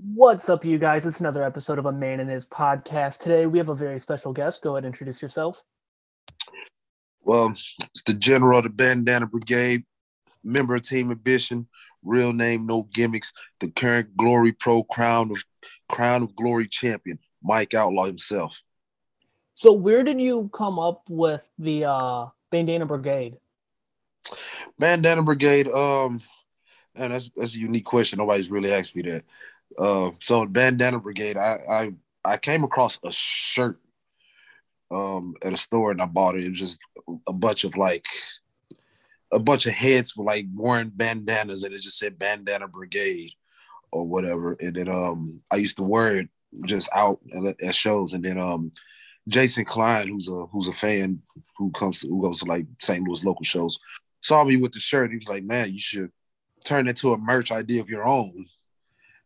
What's up, you guys? It's another episode of A Man and His podcast. Today we have a very special guest. Go ahead and introduce yourself. Well, it's the general of the Bandana Brigade, member of Team Ambition, real name, no gimmicks, the current Glory Pro Crown of Crown of Glory champion, Mike Outlaw himself. So, where did you come up with the uh, Bandana Brigade? Bandana Brigade, um, and that's that's a unique question. Nobody's really asked me that. Uh, so Bandana Brigade, I I I came across a shirt um at a store and I bought it. It was just a bunch of like a bunch of heads with like wearing bandanas and it just said Bandana Brigade or whatever. And then um I used to wear it just out at shows. And then um Jason Klein, who's a who's a fan who comes to, who goes to like St. Louis local shows, saw me with the shirt. He was like, "Man, you should turn it to a merch idea of your own."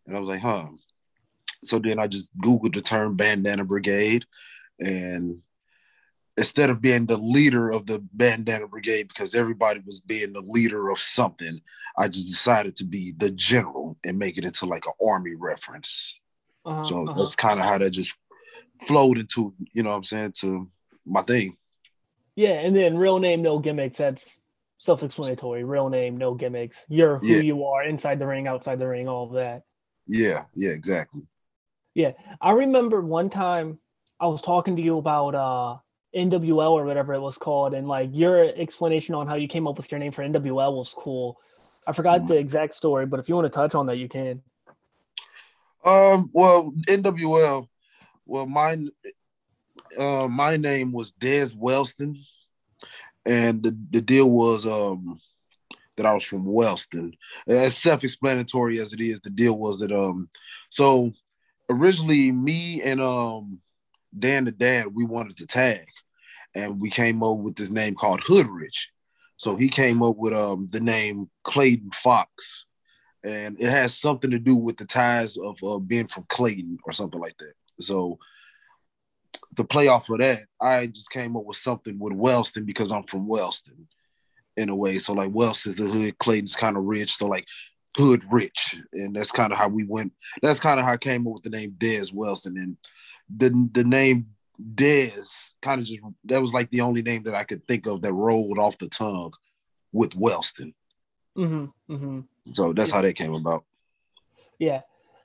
And I was like, "Huh." So then I just googled the term Bandana Brigade, and instead of being the leader of the Bandana Brigade, because everybody was being the leader of something, I just decided to be the general and make it into like an army reference. Uh-huh, so uh-huh. that's kind of how that just flowed into, you know what I'm saying, to my thing. Yeah, and then real name, no gimmicks. That's self-explanatory. Real name, no gimmicks. You're who yeah. you are inside the ring, outside the ring, all of that. Yeah, yeah, exactly. Yeah. I remember one time I was talking to you about uh NWL or whatever it was called, and like your explanation on how you came up with your name for NWL was cool. I forgot mm-hmm. the exact story, but if you want to touch on that, you can. Um. Well, NWL. Well, mine. Uh, my name was Des Wellston, and the, the deal was um that I was from Wellston. As self-explanatory as it is, the deal was that um so originally me and um Dan the Dad we wanted to tag, and we came up with this name called Hoodrich. So he came up with um, the name Clayton Fox, and it has something to do with the ties of uh, being from Clayton or something like that. So the playoff for that, I just came up with something with Wellston because I'm from Wellston in a way. So like Wellston's the hood, Clayton's kind of rich. So like hood rich. And that's kind of how we went. That's kind of how I came up with the name Dez Wellston. And the the name Dez kind of just that was like the only name that I could think of that rolled off the tongue with Wellston. Mm-hmm, mm-hmm. So that's yeah. how that came about. Yeah.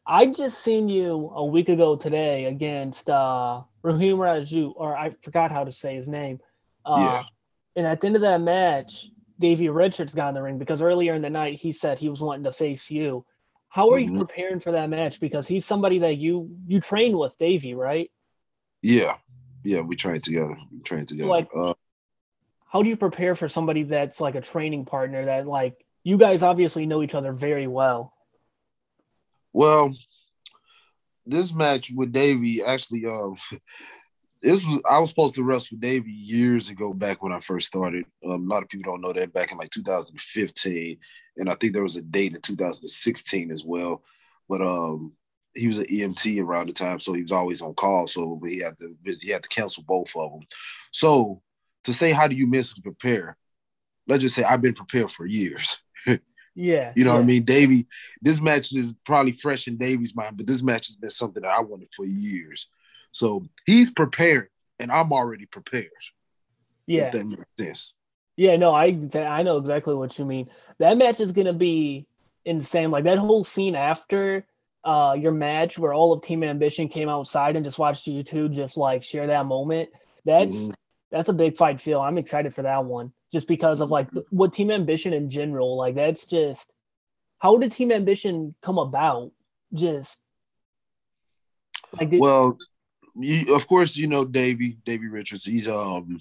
I just seen you a week ago today against uh Raheem Raju, or I forgot how to say his name. Uh, yeah. And at the end of that match, Davey Richards got in the ring because earlier in the night he said he was wanting to face you. How are mm-hmm. you preparing for that match? Because he's somebody that you you train with, Davey, right? Yeah, yeah, we train together. We train together. Like, uh, how do you prepare for somebody that's like a training partner that like you guys obviously know each other very well? Well, this match with Davey actually, um, this was I was supposed to wrestle Davey years ago, back when I first started. Um, a lot of people don't know that back in like 2015, and I think there was a date in 2016 as well. But um, he was an EMT around the time, so he was always on call. So he had to he had to cancel both of them. So to say how do you mentally prepare? Let's just say I've been prepared for years. yeah, you know yeah. what I mean. Davey, this match is probably fresh in Davey's mind, but this match has been something that I wanted for years. So he's prepared, and I'm already prepared. Yeah, that makes sense. Yeah, no, I I know exactly what you mean. That match is gonna be insane. Like that whole scene after uh, your match where all of Team Ambition came outside and just watched you two just like share that moment. That's mm-hmm. that's a big fight feel. I'm excited for that one just because of like what Team Ambition in general. Like that's just how did Team Ambition come about? Just like did, well, you, of course you know Davey Davey Richards. He's um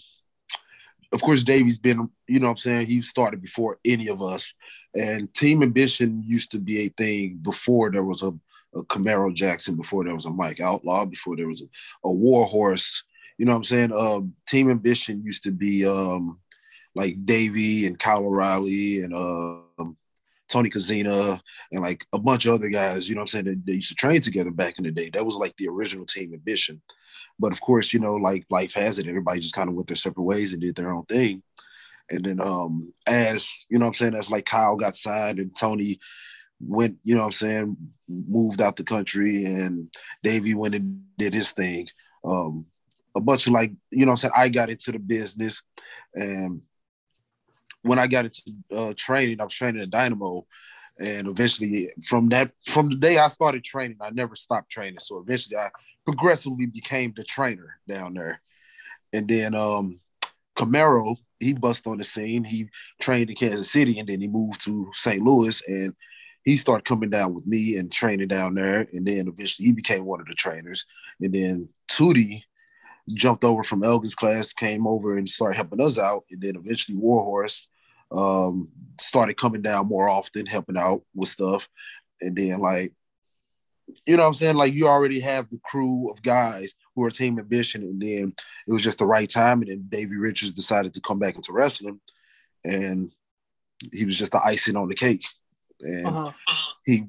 of course, Davey's been, you know I'm saying? He started before any of us. And Team Ambition used to be a thing before there was a, a Camaro Jackson, before there was a Mike Outlaw, before there was a, a War Horse. You know what I'm saying? Um, Team Ambition used to be um, like Davey and Kyle O'Reilly and um, Tony Kozina and like a bunch of other guys, you know what I'm saying? They, used to train together back in the day. That was like the original Team Ambition. But of course, you know, like life has it, everybody just kind of went their separate ways and did their own thing. And then um as you know I'm saying, as like Kyle got signed and Tony went, you know I'm saying, moved out the country, and Davey went and did his thing. Um, a bunch of like, you know, I'm saying I got into the business, and when I got into uh, training, I was training at Dynamo, and eventually from that from the day I started training, I never stopped training. So eventually, I progressively became the trainer down there, and then um, Camaro he bust on the scene. He trained in Kansas City, and then he moved to St. Louis, and he started coming down with me and training down there. And then eventually, he became one of the trainers. And then Tootie jumped over from Elgin's class, came over and started helping us out. And then eventually, Warhorse um, started coming down more often, helping out with stuff. And then, like, you know what I'm saying? Like, you already have the crew of guys who are Team Ambition. And then it was just the right time. And then Davey Richards decided to come back into wrestling. And he was just the icing on the cake. And uh-huh. he,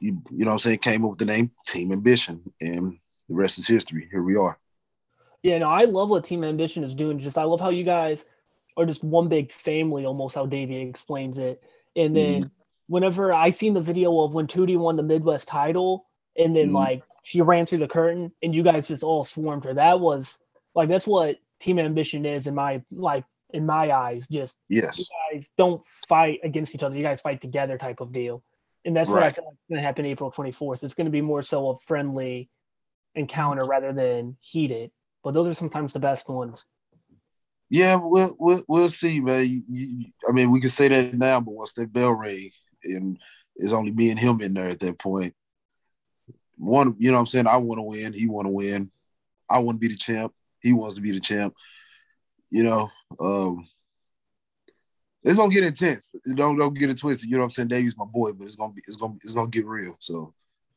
you, you know what I'm saying, came up with the name Team Ambition. And the rest is history. Here we are. Yeah, no, I love what Team Ambition is doing. Just I love how you guys are just one big family, almost how Davey explains it. And then mm-hmm. whenever I seen the video of when Tootie won the Midwest title, and then mm-hmm. like she ran through the curtain, and you guys just all swarmed her. That was like that's what Team Ambition is in my like in my eyes. Just yes, you guys don't fight against each other. You guys fight together, type of deal. And that's right. what I feel like is going to happen April 24th. It's going to be more so a friendly encounter rather than heated. But those are sometimes the best ones. Yeah, we'll we'll, we'll see, man. I mean, we can say that now, but once that bell ring and it's only me and him in there at that point. One, you know what I'm saying? I want to win. He want to win. I want to be the champ. He wants to be the champ. You know, um, it's gonna get intense. Don't don't get it twisted. You know what I'm saying? Davey's my boy, but it's gonna be it's gonna it's gonna get real. So.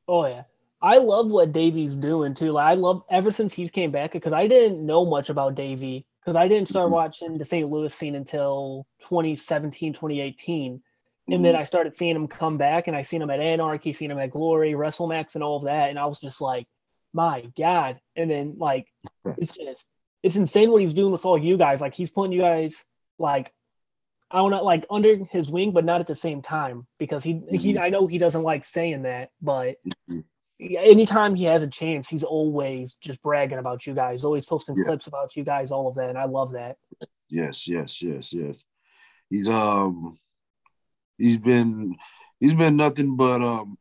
Oh yeah. I love what Davey's doing too. Like I love ever since he's came back because I didn't know much about Davey because I didn't start mm-hmm. watching the St. Louis scene until 2017, 2018. Mm-hmm. And then mm-hmm. I started seeing him come back and I seen him at Anarchy, seen him at Glory, WrestleMax, and all of that. And I was just like, my God. And then like it's just it's insane what he's doing with all you guys. Like he's putting you guys like I don't know, like under his wing, but not at the same time because he mm-hmm. he I know he doesn't like saying that, but mm-hmm anytime he has a chance, he's always just bragging about you guys, always posting yeah. clips about you guys, all of that. And I love that. Yes, yes, yes, yes. He's um he's been he's been nothing but um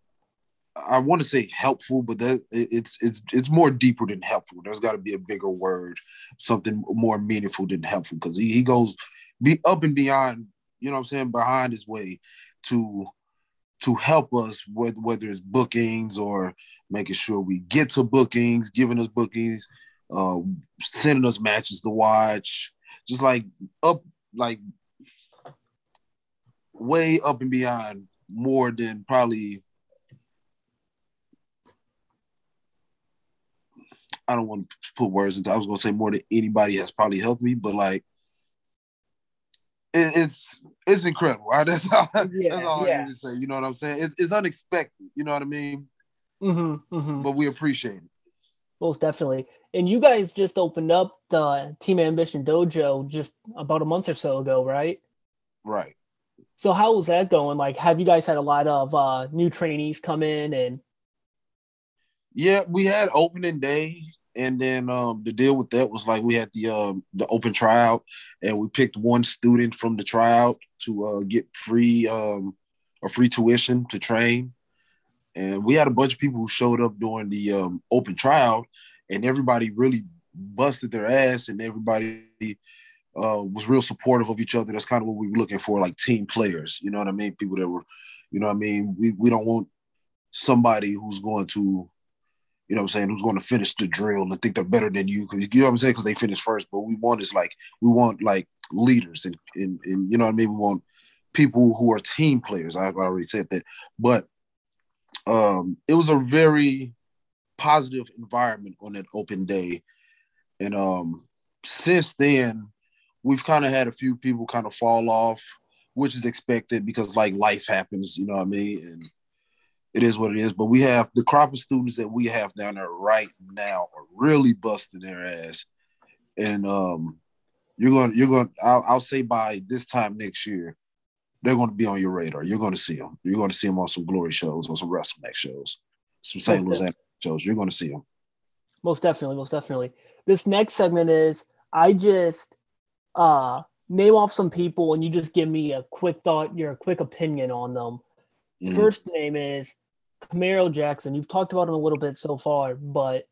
I want to say helpful, but that it's it's it's more deeper than helpful. There's got to be a bigger word, something more meaningful than helpful, because he, he goes be up and beyond, you know what I'm saying, behind his way to to help us with whether it's bookings or making sure we get to bookings, giving us bookings, uh, sending us matches to watch, just like up like way up and beyond more than probably I don't want to put words into I was gonna say more than anybody has probably helped me, but like it, it's it's incredible. I, that's all, yeah, that's all yeah. I need to say. You know what I'm saying? It's, it's unexpected. You know what I mean? Mm-hmm, mm-hmm. But we appreciate it. Most definitely. And you guys just opened up the Team Ambition Dojo just about a month or so ago, right? Right. So how was that going? Like, have you guys had a lot of uh, new trainees come in and? Yeah, we had opening day and then um, the deal with that was like we had the um, the open tryout, and we picked one student from the tryout to uh, get free um, a free tuition to train, and we had a bunch of people who showed up during the um, open tryout, and everybody really busted their ass, and everybody uh, was real supportive of each other. That's kind of what we were looking for, like team players. You know what I mean? People that were, you know what I mean. We we don't want somebody who's going to you know what I'm saying, who's going to finish the drill and think they're better than you. Cause you know what I'm saying? Cause they finish first. But we want is like, we want like leaders and, and, and you know what I mean? We want people who are team players. I've already said that. But um, it was a very positive environment on that open day. And um, since then, we've kind of had a few people kind of fall off, which is expected because like life happens, you know what I mean? And it is what it is. But we have the crop of students that we have down there right now are really busting their ass, and um, you're going, you're going. I'll, I'll say by this time next year, they're going to be on your radar. You're going to see them. You're going to see them on some glory shows, on some WrestleMax shows, some St. Louis shows. You're going to see them. Most definitely, most definitely. This next segment is I just uh name off some people and you just give me a quick thought, your quick opinion on them. Mm-hmm. First name is Camaro Jackson. You've talked about him a little bit so far, but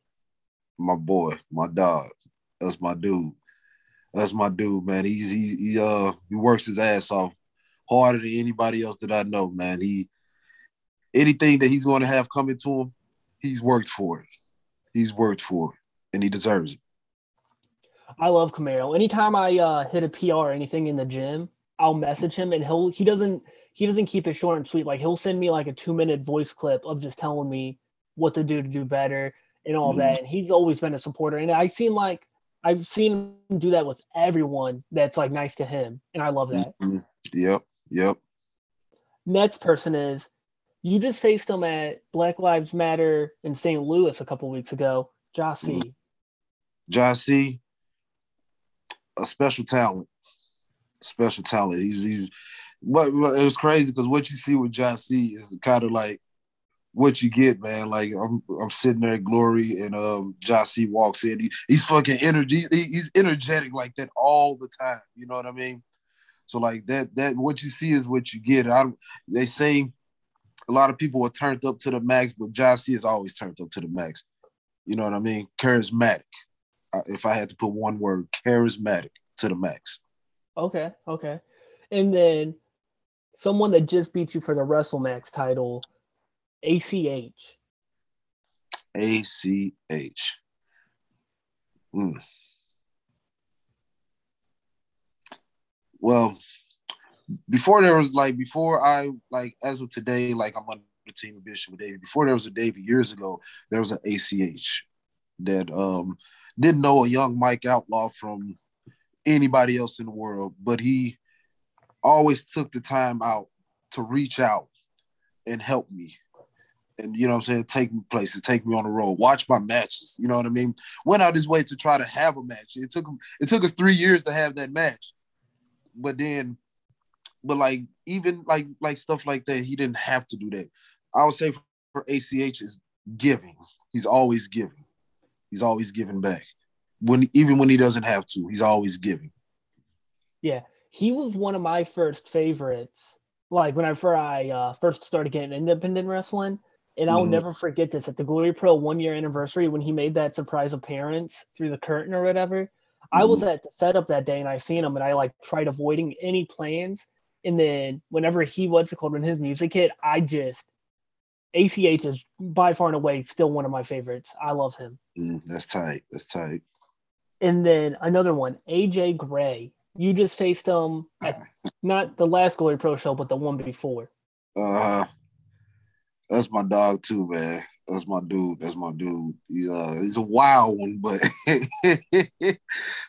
my boy, my dog. That's my dude. That's my dude, man. He's he, he uh he works his ass off harder than anybody else that I know, man. He anything that he's going to have coming to him, he's worked for it. He's worked for it, and he deserves it. I love Camaro. Anytime I uh, hit a PR or anything in the gym, I'll message him, and he'll he doesn't he doesn't keep it short and sweet. Like he'll send me like a two minute voice clip of just telling me what to do to do better and all mm-hmm. that. And he's always been a supporter. And I seen like I've seen him do that with everyone that's like nice to him, and I love that. Mm-hmm. Yep, yep. Next person is you just faced him at Black Lives Matter in St. Louis a couple weeks ago. Jossie. Mm-hmm. Jossie, a special talent. Special talent. He's, he's but, it was crazy because what you see with Jossie is kind of like what you get, man. Like I'm, I'm sitting there at Glory, and um, Jossie walks in. He, he's fucking energy. He, he's energetic like that all the time. You know what I mean? So like that, that what you see is what you get. I, don't they say a lot of people are turned up to the max, but Jossie is always turned up to the max. You know what I mean? Charismatic. If I had to put one word, charismatic to the max. Okay, okay. And then someone that just beat you for the WrestleMax title, ACH. ACH. Mm. Well, before there was like before I like as of today, like I'm on the team of Bishop with Davey. Before there was a Davey years ago, there was an ACH that um didn't know a young Mike Outlaw from anybody else in the world, but he always took the time out to reach out and help me. And you know what I'm saying, take me places, take me on the road, watch my matches. You know what I mean? Went out his way to try to have a match. It took it took us three years to have that match. But then, but like even like like stuff like that, he didn't have to do that. I would say for ACH is giving. He's always giving. He's always giving back. When even when he doesn't have to, he's always giving. Yeah he was one of my first favorites. Like whenever I uh, first started getting independent wrestling, and I'll mm. never forget this at the Glory Pro one year anniversary when he made that surprise appearance through the curtain or whatever. Mm. I was mm-hmm. at the setup that day and I seen him and I like tried avoiding any plans. And then whenever he was called when his music hit, I just ACH is by far and away still one of my favorites. I love him. Mm, that's tight. That's tight. And then another one, AJ Gray. You just faced him at not the last Glory Pro show, but the one before. Uh, that's my dog too, man. That's my dude. That's my dude. He, uh, he's a wild one, but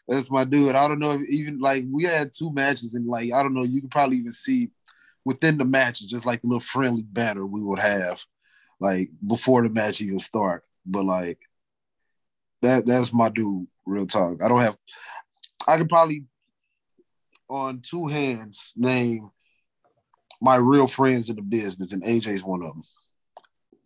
that's my dude. I don't know if even like we had two matches, and like I don't know, you can probably even see within the matches, just like a little friendly banner we would have, like before the match even start. But like that, that's my dude. Real talk. I don't have. I could probably on two hands name my real friends in the business, and AJ's one of them.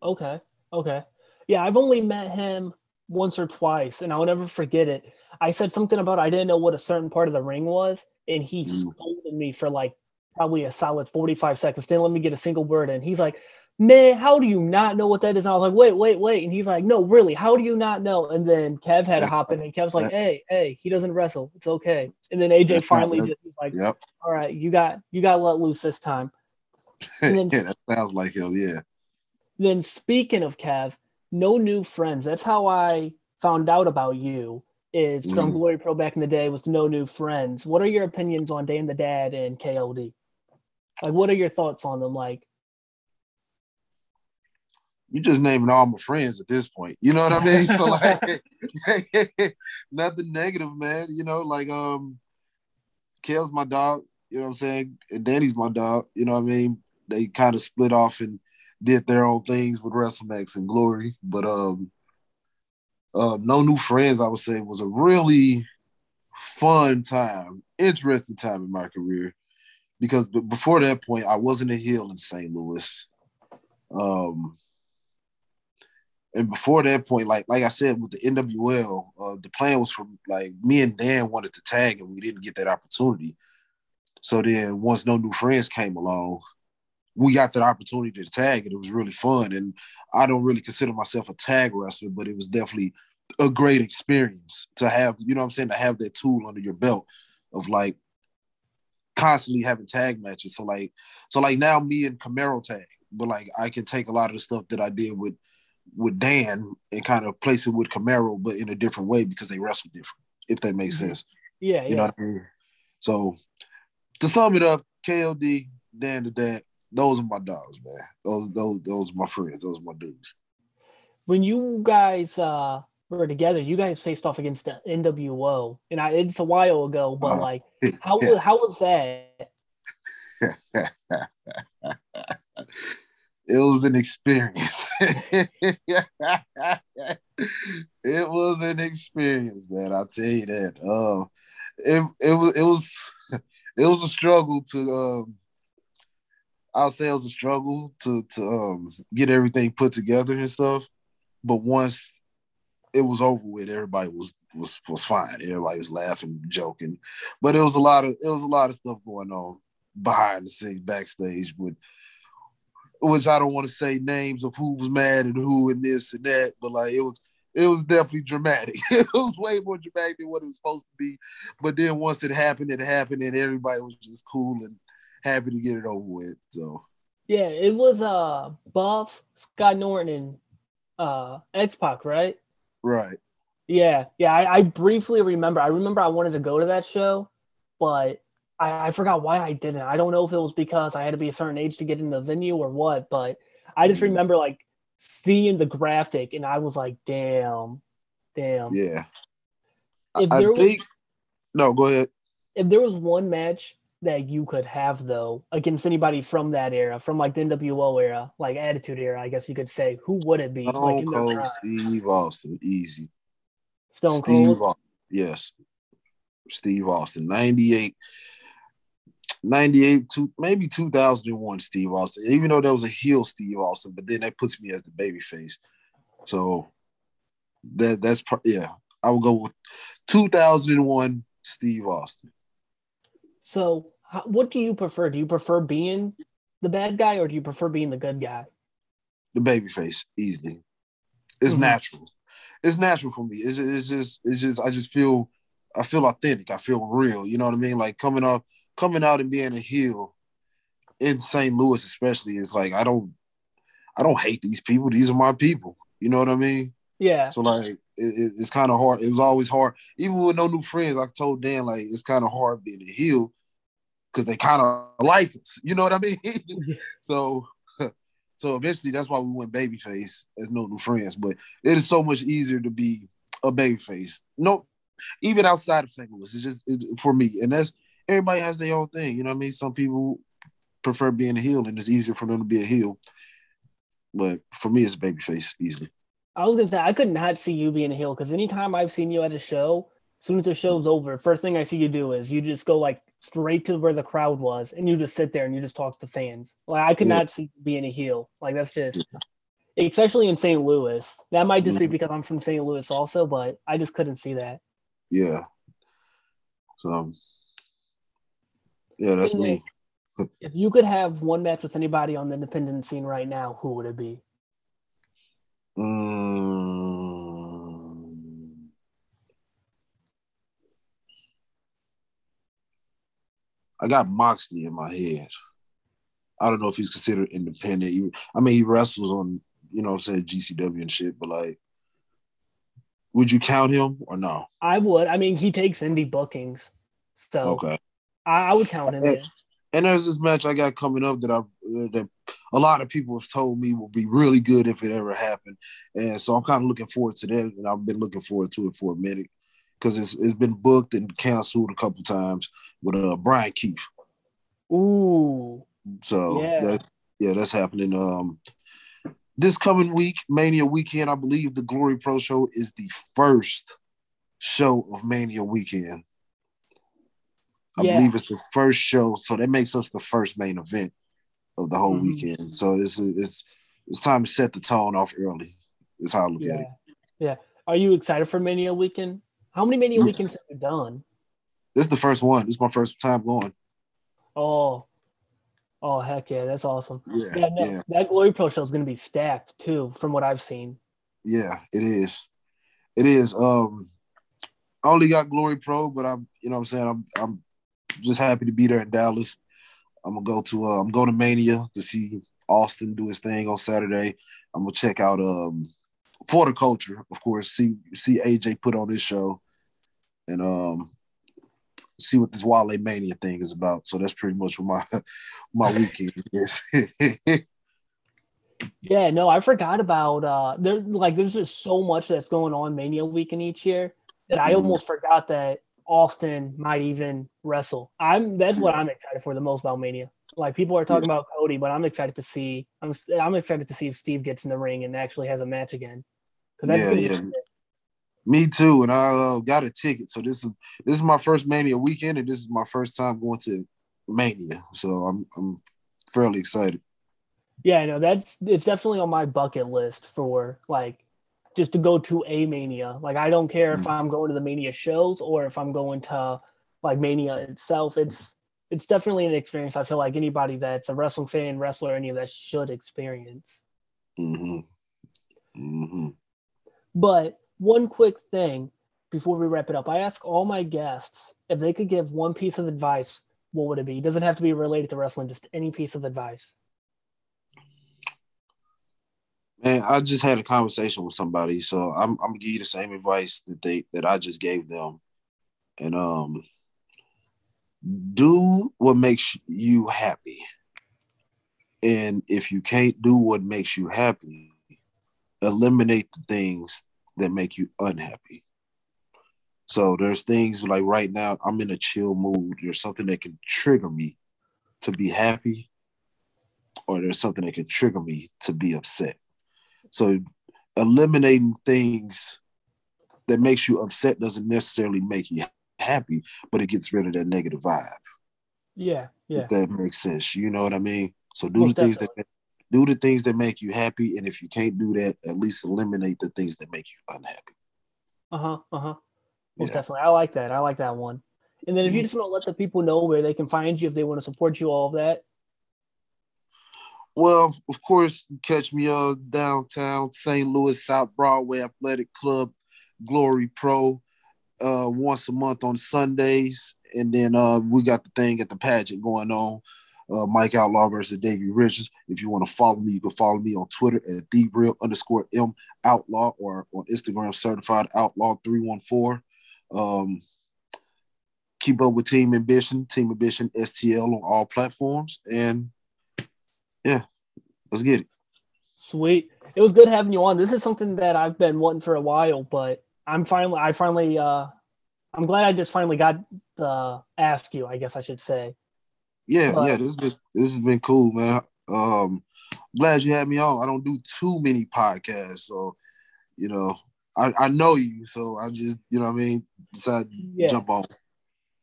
Okay. Okay. Yeah, I've only met him once or twice, and I'll never forget it. I said something about I didn't know what a certain part of the ring was, and he mm. scolded me for like probably a solid 45 seconds. Didn't let me get a single word in. He's like, man, how do you not know what that is? And I was like, wait, wait, wait. And he's like, no, really, how do you not know? And then Kev had to hop in, and Kev's like, hey, hey, he doesn't wrestle. It's okay. And then AJ finally just like, yep. all right, you got you got let loose this time. Then, yeah, that sounds like him. Yeah. Then speaking of Kev, no new friends. That's how I found out about you. Is from mm. Glory Pro back in the day was no new friends. What are your opinions on Dane the Dad and KOD? Like, what are your thoughts on them? Like, you just naming all my friends at this point. You know what I mean? So like nothing negative, man. You know, like um Kale's my dog, you know what I'm saying? And Danny's my dog, you know what I mean? They kind of split off and did their own things with WrestleMax and Glory. But um uh no new friends, I would say was a really fun time, interesting time in my career. because before that point, I wasn't a heel in St. Louis. Um, and before that point, like like I said with the NWL, uh, the plan was for like me and Dan wanted to tag, and we didn't get that opportunity. So then, once no new friends came along, we got that opportunity to tag, and it was really fun. And I don't really consider myself a tag wrestler, but it was definitely a great experience to have. You know what I'm saying? To have that tool under your belt of like constantly having tag matches. So like, so like now me and Camaro tag, but like I can take a lot of the stuff that I did with with Dan and kind of place it with Camaro, but in a different way because they wrestle different, if that makes mm-hmm. sense. Yeah, you know what I mean. So to sum it up, KOD, Dan the Dad, those are my dogs, man. Those those those are my friends. Those are my dudes. When you guys uh were together, you guys faced off against the NWO, and I it's a while ago, but uh, like how yeah. how was that? it was an experience. it was an experience, man. I'll tell you that. Um, it it was it was it was a struggle to um, I'll say it was a struggle to to um, get everything put together and stuff. But once it was over with, everybody was was was fine. Everybody was laughing, joking. But it was a lot of it was a lot of stuff going on behind the scenes, backstage with which I don't want to say names of who was mad and who and this and that, but like it was it was definitely dramatic. it was way more dramatic than what it was supposed to be. But then once it happened, it happened, and everybody was just cool and happy to get it over with. So yeah, it was uh Buff, Scott Norton, and uh X Pac, right? Right. Yeah, yeah. I, I briefly remember. I remember I wanted to go to that show, but I, I forgot why I didn't. I don't know if it was because I had to be a certain age to get in the venue or what, but I just mm-hmm. remember like seeing the graphic and I was like, damn, damn. Yeah. If I there think was, no, go ahead. If there was one match that you could have though against anybody from that era, from like the NWO era, like Attitude era, I guess you could say, who would it be? Stone like Cold Steve Austin, easy. Stone Steve Cold. yes, Steve Austin, ninety eight. 98 to maybe 2001 Steve Austin, even though that was a heel Steve Austin, but then that puts me as the baby face. So that that's yeah, I would go with 2001 Steve Austin. So what do you prefer? Do you prefer being the bad guy or do you prefer being the good guy? The baby face, easily. It's mm-hmm. natural. It's natural for me. It's, it's just it's just I just feel I feel authentic. I feel real. You know what I mean? Like coming off coming out and being a heel in St. Louis, especially, is like I don't I don't hate these people. These are my people. You know what I mean? Yeah. So like it, it's kind of hard. It was always hard, even with no new friends. I told Dan like it's kind of hard being a heel because they kind of like us. You know what I mean? so. So eventually, that's why we went babyface as no new friends. But it is so much easier to be a babyface. No, even outside of St. Louis, it's just it's, for me, and that's everybody has their own thing. You know what I mean? Some people prefer being a heel, and it's easier for them to be a heel. But for me, it's babyface easily. I was gonna say I could not see you being a heel because anytime I've seen you at a show, as soon as the show's over, first thing I see you do is you just go like straight to where the crowd was, and you just sit there and you just talk to fans. Like I could yeah. not see being a heel. Like that's just, yeah. especially in St. Louis. That might just mm-hmm. be because I'm from St. Louis also, but I just couldn't see that. Yeah. So yeah, that's me. if you could have one match with anybody on the independent scene right now, who would it be? Mm. I got Moxley in my head. I don't know if he's considered independent. He, I mean, he wrestles on, you know I'm saying, GCW and shit, but like, would you count him or no? I would. I mean, he takes indie bookings. So okay. I, I would count him. And, and, there's this match I got coming up that I that a lot of people have told me will be really good if it ever happened, and so I'm kind of looking forward to that. And I've been looking forward to it for a minute because it's it's been booked and canceled a couple times with uh Bryan Keith. Ooh. So yeah. that yeah, that's happening. Um, this coming week, Mania weekend, I believe the Glory Pro Show is the first show of Mania weekend. I yeah. believe it's the first show, so that makes us the first main event of the whole mm-hmm. weekend. So it's it's it's time to set the tone off early. Is how I look yeah. at it. Yeah. Are you excited for Mania weekend? How many Mania yes. weekends have you done? This is the first one. This is my first time going. Oh, oh heck yeah, that's awesome. Yeah, yeah, no, yeah. that Glory Pro show is going to be stacked too, from what I've seen. Yeah, it is. It is. Um, I only got Glory Pro, but I'm, you know, what I'm saying I'm, I'm just happy to be there in Dallas. I'm gonna go to, uh, I'm going to Mania to see Austin do his thing on Saturday. I'm gonna check out um for the culture, of course. See see AJ put on this show, and um see what this Wale Mania thing is about. So that's pretty much what my my weekend is. yeah, no, I forgot about uh there like there's just so much that's going on Mania weekend each year that I mm. almost forgot that Austin might even wrestle. I'm that's what I'm excited for the most about Mania. Like people are talking about Cody, but I'm excited to see. I'm I'm excited to see if Steve gets in the ring and actually has a match again. Yeah, yeah. Me too, and I uh, got a ticket. So this is this is my first Mania weekend, and this is my first time going to Mania. So I'm I'm fairly excited. Yeah, I know that's it's definitely on my bucket list for like just to go to a Mania. Like I don't care if I'm going to the Mania shows or if I'm going to like Mania itself. It's it's definitely an experience. I feel like anybody that's a wrestling fan, wrestler, any of that should experience. Mm-hmm. Mm-hmm. But one quick thing before we wrap it up, I ask all my guests if they could give one piece of advice. What would it be? It doesn't have to be related to wrestling. Just any piece of advice. Man, I just had a conversation with somebody, so I'm, I'm gonna give you the same advice that they that I just gave them, and um, do what makes you happy. And if you can't do what makes you happy, eliminate the things that make you unhappy. So there's things like right now, I'm in a chill mood. There's something that can trigger me to be happy, or there's something that can trigger me to be upset. So eliminating things that makes you upset doesn't necessarily make you happy, but it gets rid of that negative vibe. Yeah, yeah. If that makes sense, you know what I mean. So do Most the things definitely. that do the things that make you happy, and if you can't do that, at least eliminate the things that make you unhappy. Uh huh. Uh huh. Most yeah. definitely, I like that. I like that one. And then if you just want to let the people know where they can find you if they want to support you, all of that. Well, of course, catch me uh downtown St. Louis South Broadway Athletic Club, Glory Pro uh, once a month on Sundays, and then uh, we got the thing at the pageant going on. Uh, Mike Outlaw versus Davey Richards. If you want to follow me, you can follow me on Twitter at the real underscore M Outlaw or on Instagram certified outlaw 314. Um, keep up with Team Ambition, Team Ambition STL on all platforms. And yeah, let's get it. Sweet. It was good having you on. This is something that I've been wanting for a while, but I'm finally I finally uh I'm glad I just finally got the ask you, I guess I should say. Yeah, but, yeah, this has been this has been cool, man. Um glad you had me on. I don't do too many podcasts, so you know, I, I know you, so I just, you know I mean, decided yeah. jump on.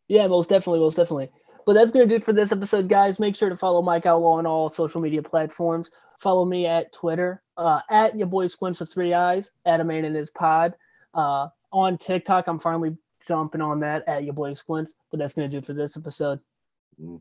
Yeah, most definitely, most definitely. But that's gonna do it for this episode, guys. Make sure to follow Mike Outlaw on all social media platforms. Follow me at Twitter, uh, at your boy Squints of Three Eyes, at a man in his pod. Uh, on TikTok, I'm finally jumping on that at your boy Squints, but that's going to do it for this episode. Mm.